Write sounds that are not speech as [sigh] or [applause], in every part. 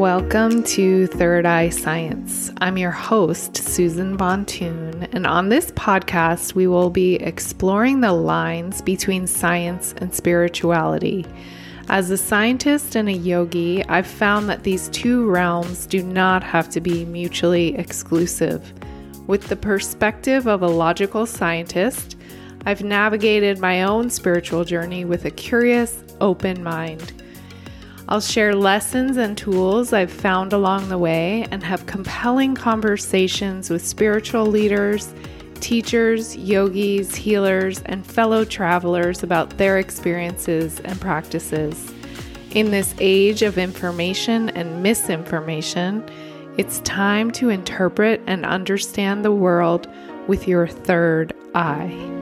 Welcome to Third Eye Science. I'm your host, Susan Bontoon, and on this podcast, we will be exploring the lines between science and spirituality. As a scientist and a yogi, I've found that these two realms do not have to be mutually exclusive. With the perspective of a logical scientist, I've navigated my own spiritual journey with a curious, open mind. I'll share lessons and tools I've found along the way and have compelling conversations with spiritual leaders, teachers, yogis, healers, and fellow travelers about their experiences and practices. In this age of information and misinformation, it's time to interpret and understand the world with your third eye.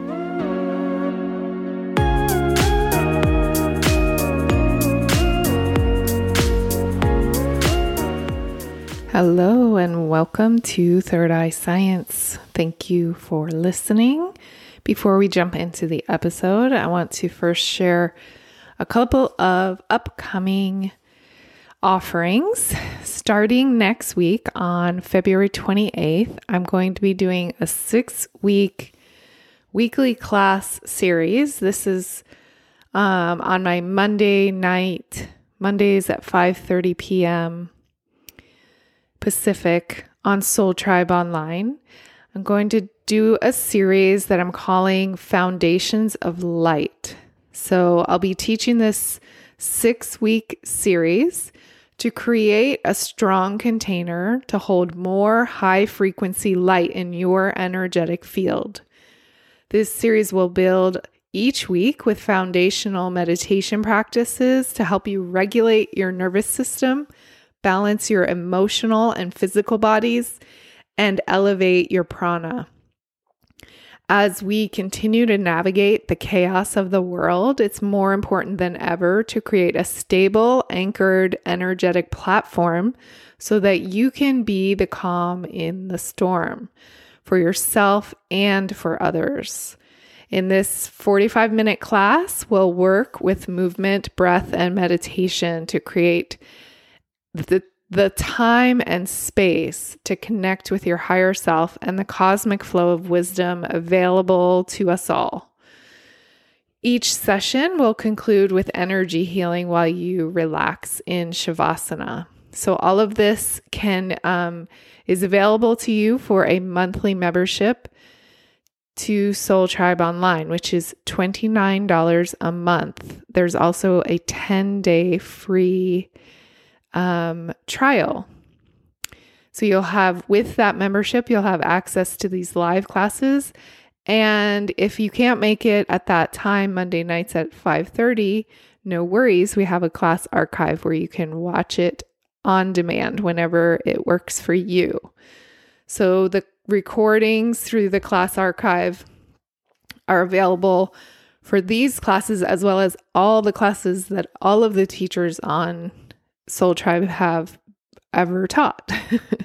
Hello, and welcome to Third Eye Science. Thank you for listening. Before we jump into the episode, I want to first share a couple of upcoming offerings. Starting next week on February 28th, I'm going to be doing a six week weekly class series. This is um, on my Monday night, Mondays at 5:30 p.m. Pacific on Soul Tribe Online. I'm going to do a series that I'm calling Foundations of Light. So I'll be teaching this six week series to create a strong container to hold more high frequency light in your energetic field. This series will build each week with foundational meditation practices to help you regulate your nervous system balance your emotional and physical bodies, and elevate your prana. As we continue to navigate the chaos of the world, it's more important than ever to create a stable, anchored, energetic platform so that you can be the calm in the storm for yourself and for others. In this 45 minute class, we'll work with movement, breath, and meditation to create the the time and space to connect with your higher self and the cosmic flow of wisdom available to us all. Each session will conclude with energy healing while you relax in Shavasana. So all of this can um, is available to you for a monthly membership to Soul Tribe Online, which is $29 a month. There's also a 10 day free um, trial. So you'll have, with that membership, you'll have access to these live classes. And if you can't make it at that time, Monday nights at 5:30, no worries. We have a class archive where you can watch it on demand whenever it works for you. So the recordings through the class archive are available for these classes as well as all the classes that all of the teachers on Soul Tribe have ever taught.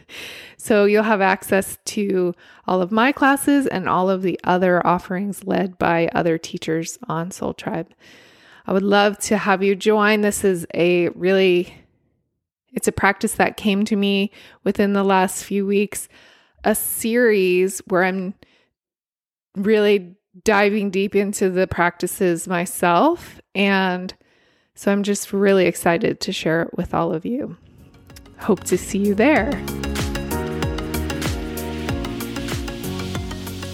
[laughs] so you'll have access to all of my classes and all of the other offerings led by other teachers on Soul Tribe. I would love to have you join. This is a really it's a practice that came to me within the last few weeks, a series where I'm really diving deep into the practices myself and so I'm just really excited to share it with all of you. Hope to see you there.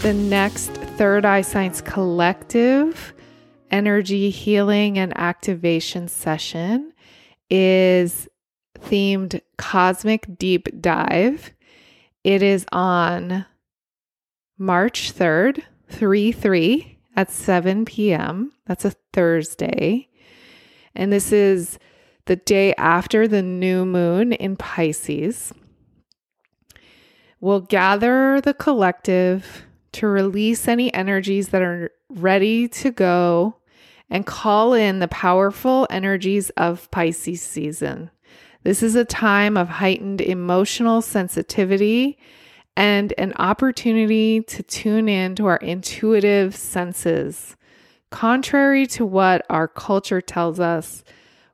The next Third Eye Science Collective energy healing and activation session is themed Cosmic Deep Dive. It is on March 3rd, 3 3 at 7 p.m. That's a Thursday. And this is the day after the new moon in Pisces. We'll gather the collective to release any energies that are ready to go and call in the powerful energies of Pisces season. This is a time of heightened emotional sensitivity and an opportunity to tune in to our intuitive senses. Contrary to what our culture tells us,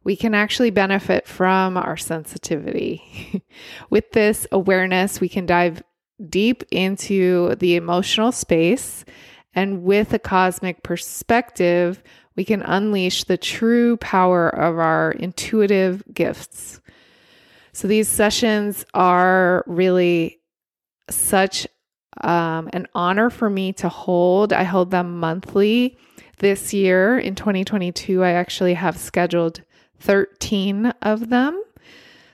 we can actually benefit from our sensitivity. [laughs] With this awareness, we can dive deep into the emotional space. And with a cosmic perspective, we can unleash the true power of our intuitive gifts. So these sessions are really such um, an honor for me to hold. I hold them monthly. This year in 2022, I actually have scheduled 13 of them.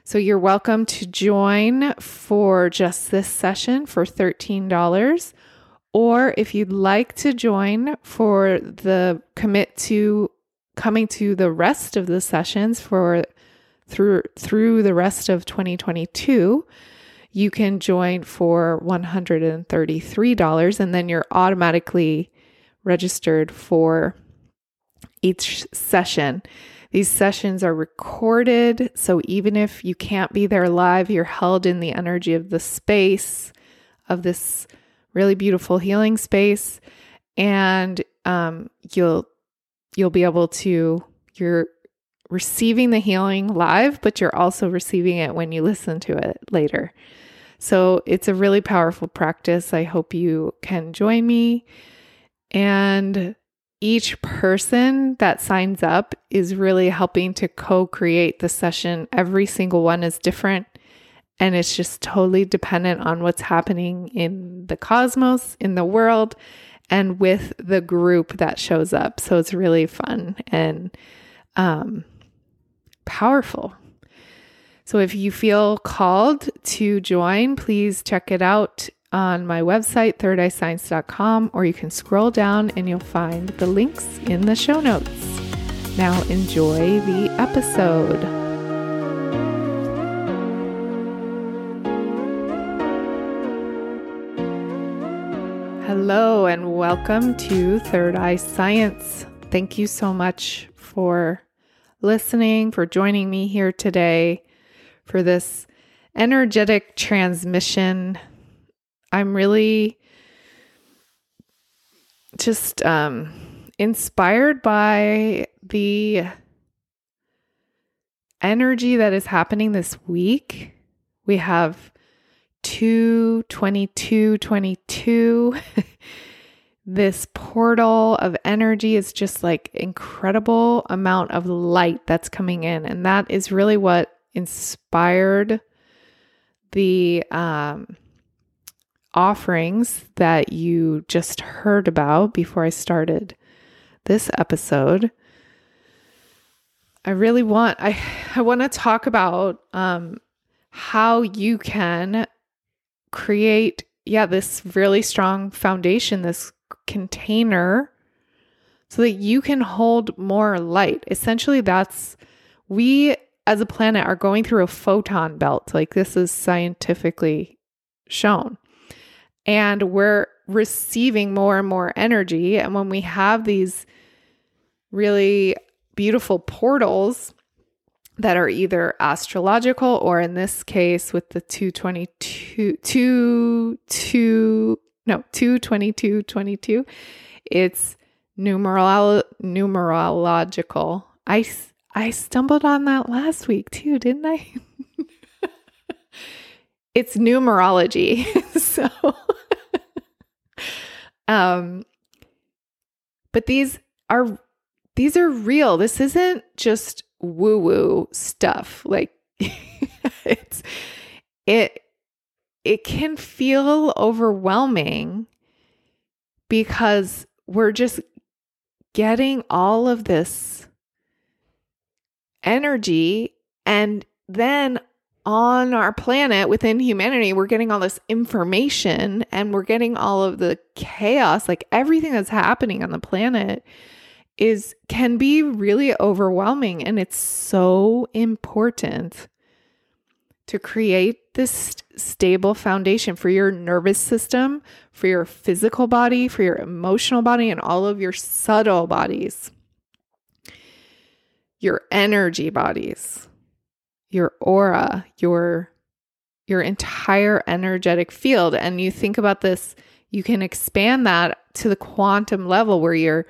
So you're welcome to join for just this session for $13. Or if you'd like to join for the commit to coming to the rest of the sessions for through through the rest of 2022, you can join for $133 and then you're automatically registered for each session. These sessions are recorded, so even if you can't be there live, you're held in the energy of the space, of this really beautiful healing space, and um, you'll you'll be able to you're receiving the healing live, but you're also receiving it when you listen to it later. So it's a really powerful practice. I hope you can join me. And each person that signs up is really helping to co create the session. Every single one is different. And it's just totally dependent on what's happening in the cosmos, in the world, and with the group that shows up. So it's really fun and um, powerful. So if you feel called to join, please check it out on my website, thirdeyescience.com, or you can scroll down and you'll find the links in the show notes. Now, enjoy the episode. Hello, and welcome to Third Eye Science. Thank you so much for listening, for joining me here today for this energetic transmission I'm really just um, inspired by the energy that is happening this week. We have 222 22. [laughs] this portal of energy is just like incredible amount of light that's coming in and that is really what inspired the um offerings that you just heard about before I started this episode, I really want I [laughs] I want to talk about um how you can create yeah this really strong foundation this container so that you can hold more light. Essentially that's we as a planet are going through a photon belt. Like this is scientifically shown and we're receiving more and more energy. And when we have these really beautiful portals that are either astrological or in this case with the 222 2 2 no 222 22 it's numeral numerological i i stumbled on that last week too didn't i [laughs] it's numerology [laughs] so um, but these are these are real. This isn't just woo woo stuff. Like [laughs] it's it it can feel overwhelming because we're just getting all of this energy and then on our planet within humanity, we're getting all this information and we're getting all of the chaos, like everything that's happening on the planet is can be really overwhelming and it's so important to create this stable foundation for your nervous system, for your physical body, for your emotional body and all of your subtle bodies. Your energy bodies your aura, your your entire energetic field. And you think about this you can expand that to the quantum level where you're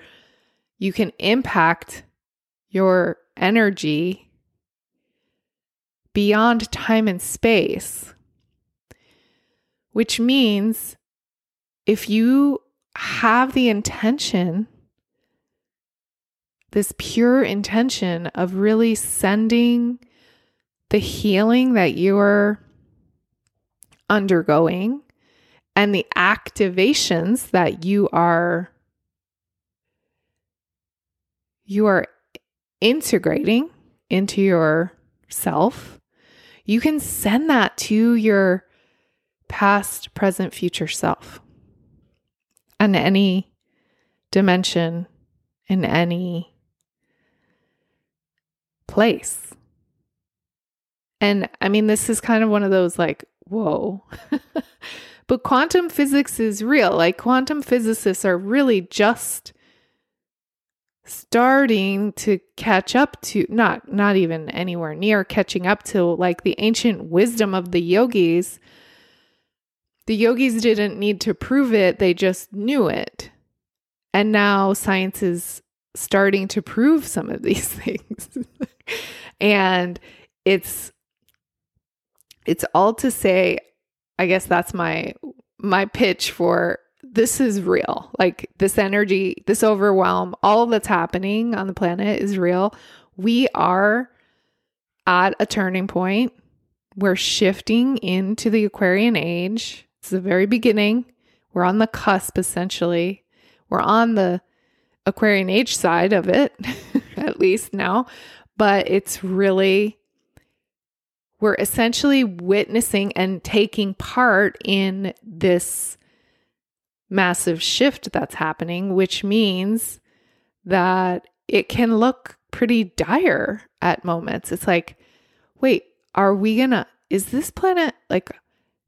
you can impact your energy beyond time and space, which means if you have the intention, this pure intention of really sending the healing that you're undergoing and the activations that you are you are integrating into yourself you can send that to your past present future self and any dimension in any place and i mean this is kind of one of those like whoa [laughs] But quantum physics is real. Like quantum physicists are really just starting to catch up to not not even anywhere near catching up to like the ancient wisdom of the yogis. The yogis didn't need to prove it, they just knew it. And now science is starting to prove some of these [laughs] things. and it's it's all to say I guess that's my my pitch for this is real. Like this energy, this overwhelm, all that's happening on the planet is real. We are at a turning point. We're shifting into the Aquarian age. It's the very beginning. We're on the cusp essentially. We're on the Aquarian age side of it, [laughs] at least now, but it's really we're essentially witnessing and taking part in this massive shift that's happening, which means that it can look pretty dire at moments. It's like, wait, are we gonna, is this planet like,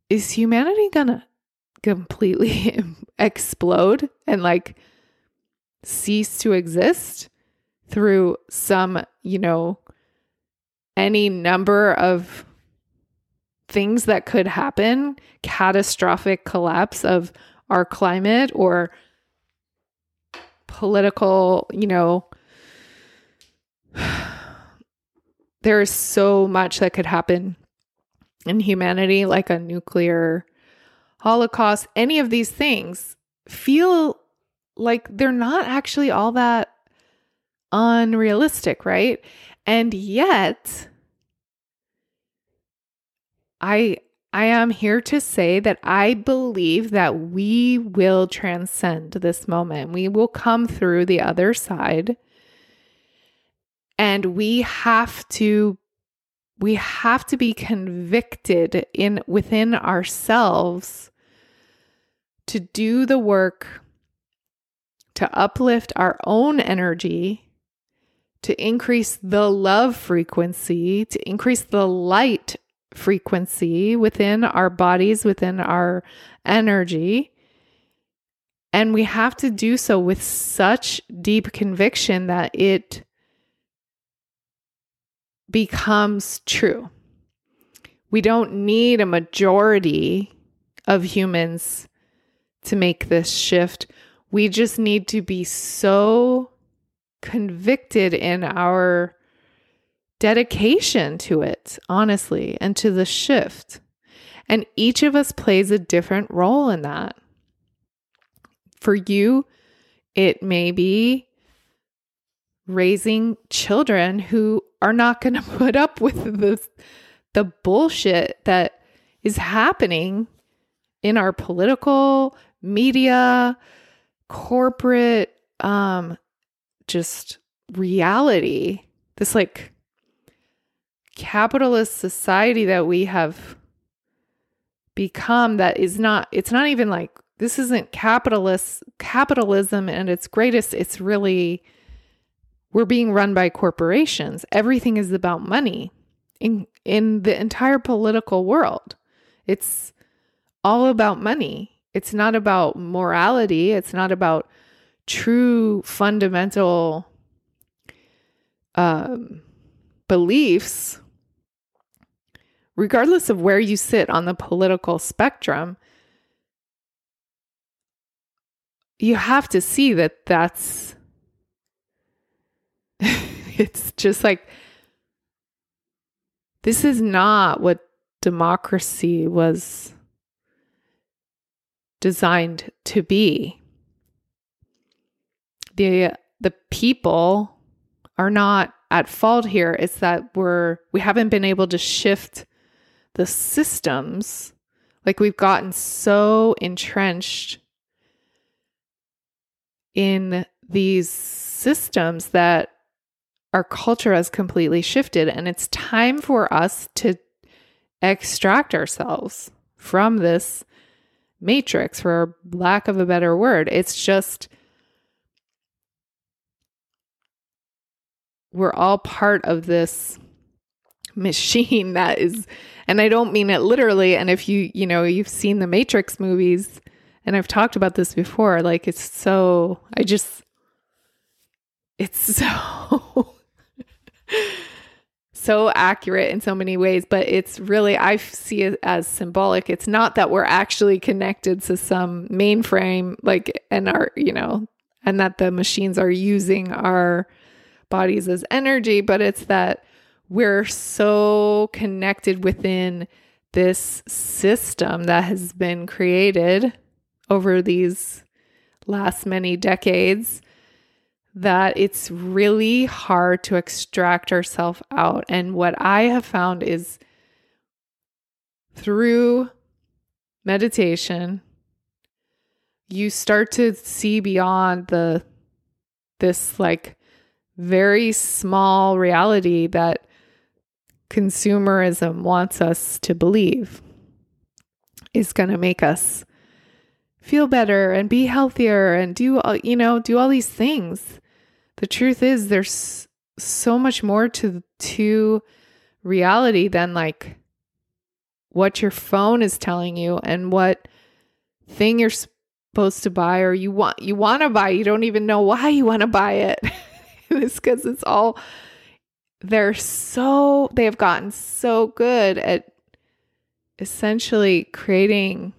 is humanity gonna completely [laughs] explode and like cease to exist through some, you know, any number of things that could happen catastrophic collapse of our climate or political, you know, [sighs] there is so much that could happen in humanity, like a nuclear holocaust. Any of these things feel like they're not actually all that unrealistic, right? And yet, I I am here to say that I believe that we will transcend this moment. We will come through the other side. And we have to we have to be convicted in within ourselves to do the work to uplift our own energy to increase the love frequency, to increase the light frequency within our bodies, within our energy. And we have to do so with such deep conviction that it becomes true. We don't need a majority of humans to make this shift. We just need to be so convicted in our dedication to it, honestly, and to the shift. And each of us plays a different role in that. For you, it may be raising children who are not going [laughs] to put up with the, the bullshit that is happening in our political, media, corporate um, just reality, this like capitalist society that we have become that is not it's not even like this isn't capitalist capitalism and its greatest it's really we're being run by corporations. Everything is about money in in the entire political world. It's all about money. It's not about morality. It's not about true fundamental um, beliefs, regardless of where you sit on the political spectrum, you have to see that that's [laughs] it's just like this is not what democracy was designed to be. The the people are not at fault here. It's that we're we haven't been able to shift the systems. Like we've gotten so entrenched in these systems that our culture has completely shifted and it's time for us to extract ourselves from this matrix for lack of a better word it's just we're all part of this machine [laughs] that is and I don't mean it literally and if you you know you've seen the matrix movies and I've talked about this before like it's so I just it's [laughs] so so accurate in so many ways but it's really I see it as symbolic. It's not that we're actually connected to some mainframe like and our you know and that the machines are using our bodies as energy but it's that we're so connected within this system that has been created over these last many decades that it's really hard to extract ourselves out. And what I have found is through meditation, you start to see beyond the this like very small reality that consumerism wants us to believe is going to make us feel better and be healthier and do all, you know do all these things. The truth is there's so much more to to reality than like what your phone is telling you and what thing you're supposed to buy or you want you want to buy. You don't even know why you want to buy it [laughs] [laughs] it's because it's all they're so they have gotten so good at essentially creating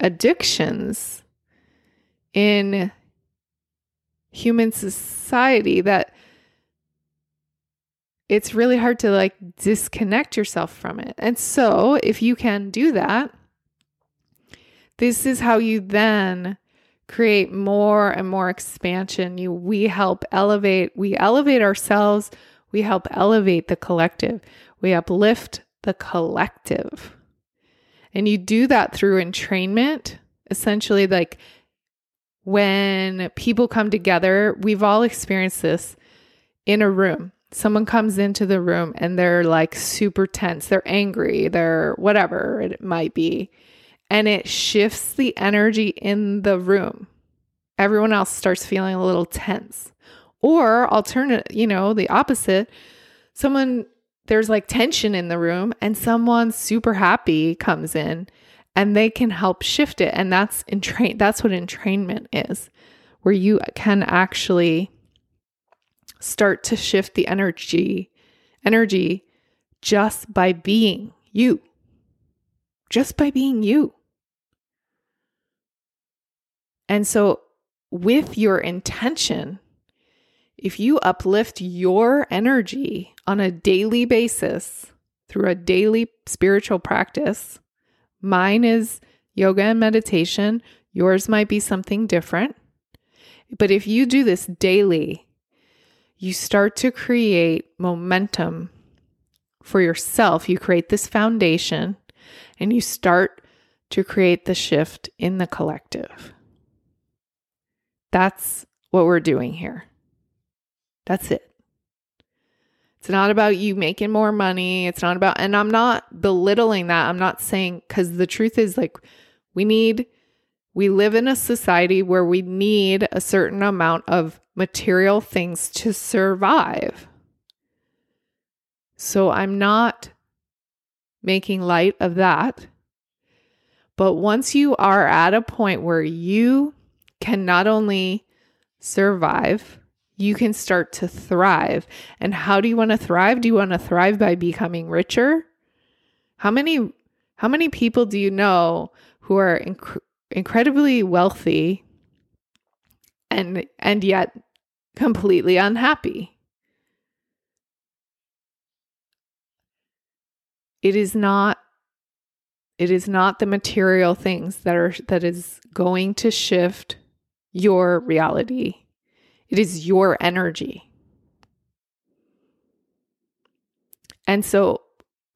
addictions in human society that it's really hard to like disconnect yourself from it. And so, if you can do that, this is how you then create more and more expansion. You we help elevate, we elevate ourselves, we help elevate the collective. We uplift the collective. And you do that through entrainment, essentially like when people come together, we've all experienced this in a room. Someone comes into the room and they're like super tense, they're angry, they're whatever it might be. And it shifts the energy in the room. Everyone else starts feeling a little tense. Or alternate, you know, the opposite. Someone there's like tension in the room and someone super happy comes in and they can help shift it and that's entrain that's what entrainment is where you can actually start to shift the energy energy just by being you just by being you and so with your intention if you uplift your energy on a daily basis through a daily spiritual practice Mine is yoga and meditation. Yours might be something different. But if you do this daily, you start to create momentum for yourself. You create this foundation and you start to create the shift in the collective. That's what we're doing here. That's it. It's not about you making more money. It's not about, and I'm not belittling that. I'm not saying, because the truth is, like, we need, we live in a society where we need a certain amount of material things to survive. So I'm not making light of that. But once you are at a point where you can not only survive, you can start to thrive. And how do you want to thrive? Do you want to thrive by becoming richer? How many how many people do you know who are inc- incredibly wealthy and and yet completely unhappy? it is not it is not the material things that are that is going to shift your reality. It is your energy. And so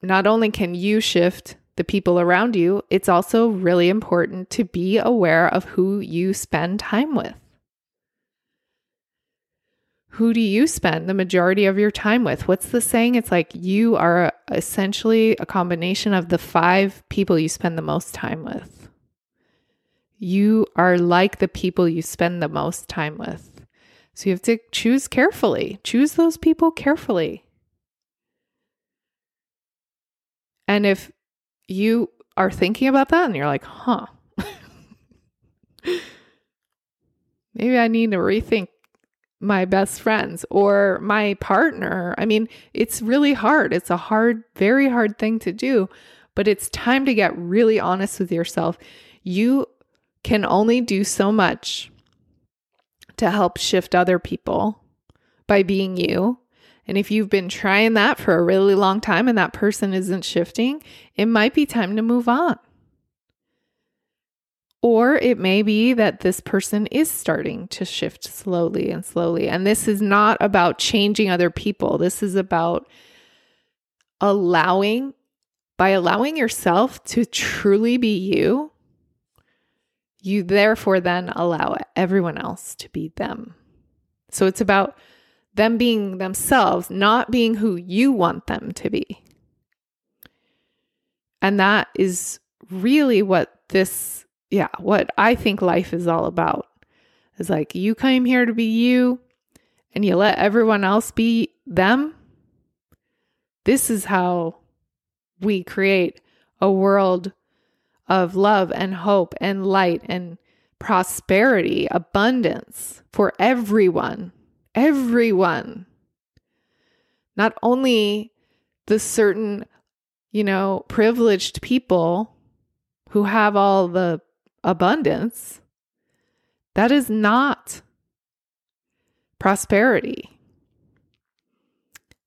not only can you shift the people around you, it's also really important to be aware of who you spend time with. Who do you spend the majority of your time with? What's the saying? It's like you are essentially a combination of the five people you spend the most time with. You are like the people you spend the most time with. So you have to choose carefully. Choose those people carefully. And if you are thinking about that and you're like, huh, [laughs] maybe I need to rethink my best friends or my partner. I mean, it's really hard. It's a hard, very hard thing to do, but it's time to get really honest with yourself. You can only do so much to help shift other people by being you. And if you've been trying that for a really long time and that person isn't shifting, it might be time to move on. Or it may be that this person is starting to shift slowly and slowly. And this is not about changing other people. This is about allowing, by allowing yourself to truly be you, you therefore then allow everyone else to be them. So it's about them being themselves, not being who you want them to be. And that is really what this, yeah, what I think life is all about. Is like you came here to be you and you let everyone else be them. This is how we create a world of love and hope and light and prosperity, abundance for everyone everyone, not only the certain, you know, privileged people who have all the abundance. That is not prosperity.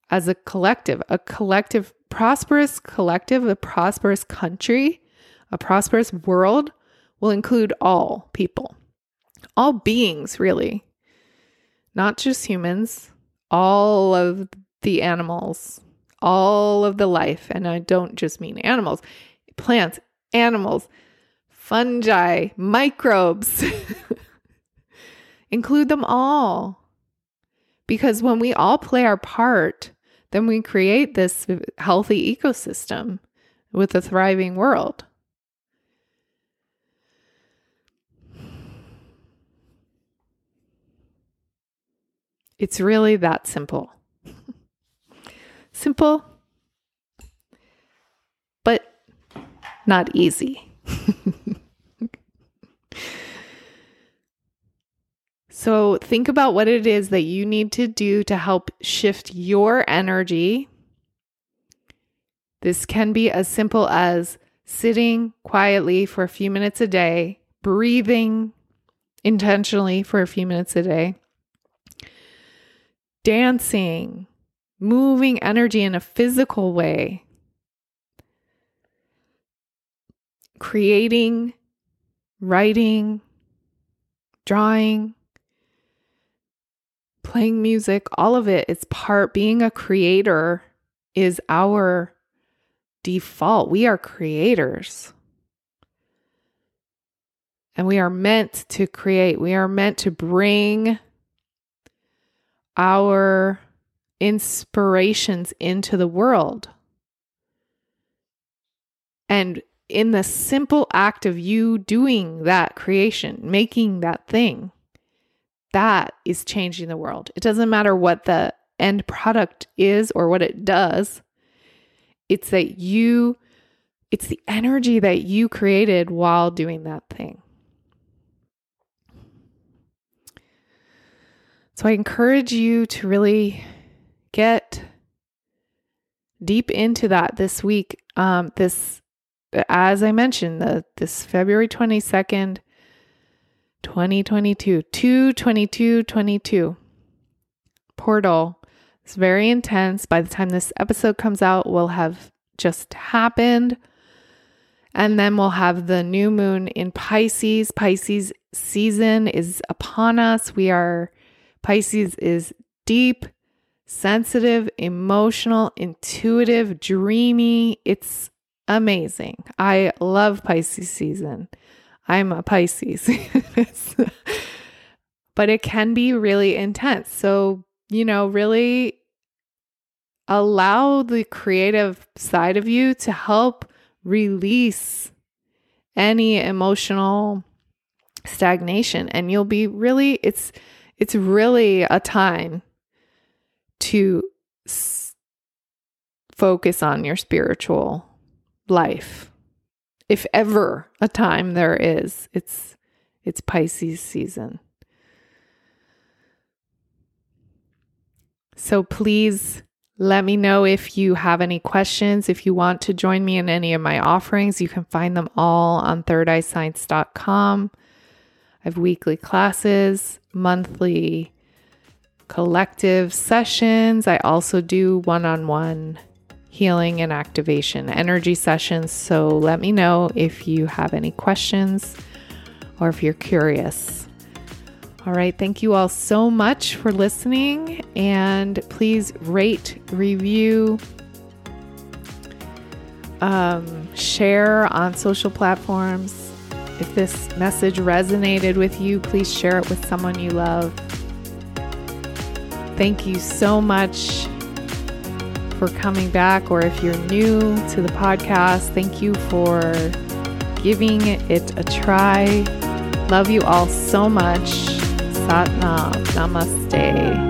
As a collective, a collective, prosperous collective, a prosperous country, a prosperous world will include all people, all beings, really not just humans, all of the animals, all of the life. And I don't just mean animals, plants, animals, fungi, microbes. [laughs] Include them all. Because when we all play our part, then we create this healthy ecosystem with a thriving world. It's really that simple. simple, but not easy. [laughs] so, think about what it is that you need to do to help shift your energy. This can be as simple as sitting quietly for a few minutes a day, breathing intentionally for a few minutes a day dancing, moving energy in a physical way, creating, writing, drawing, playing music, all of it is part being a creator is our default. We are creators. And we are meant to create. We are meant to bring our inspirations into the world. And in the simple act of you doing that creation, making that thing, that is changing the world. It doesn't matter what the end product is or what it does. It's that you, it's the energy that you created while doing that thing. So I encourage you to really get deep into that this week. Um, this, as I mentioned, the this February twenty second, twenty twenty two, two twenty two twenty two portal. It's very intense. By the time this episode comes out, we'll have just happened. And then we'll have the new moon in Pisces. Pisces season is upon us. We are, Pisces is deep, sensitive, emotional, intuitive, dreamy. It's amazing. I love Pisces season. I'm a Pisces. [laughs] but it can be really intense. So, you know, really allow the creative side of you to help release any emotional stagnation and you'll be really it's it's really a time to s- focus on your spiritual life if ever a time there is it's it's pisces season so please let me know if you have any questions. If you want to join me in any of my offerings, you can find them all on thirdeyescience.com. I have weekly classes, monthly collective sessions. I also do one on one healing and activation energy sessions. So let me know if you have any questions or if you're curious. All right. Thank you all so much for listening. And please rate, review, um, share on social platforms. If this message resonated with you, please share it with someone you love. Thank you so much for coming back, or if you're new to the podcast, thank you for giving it a try. Love you all so much. Sat Nam. Namaste.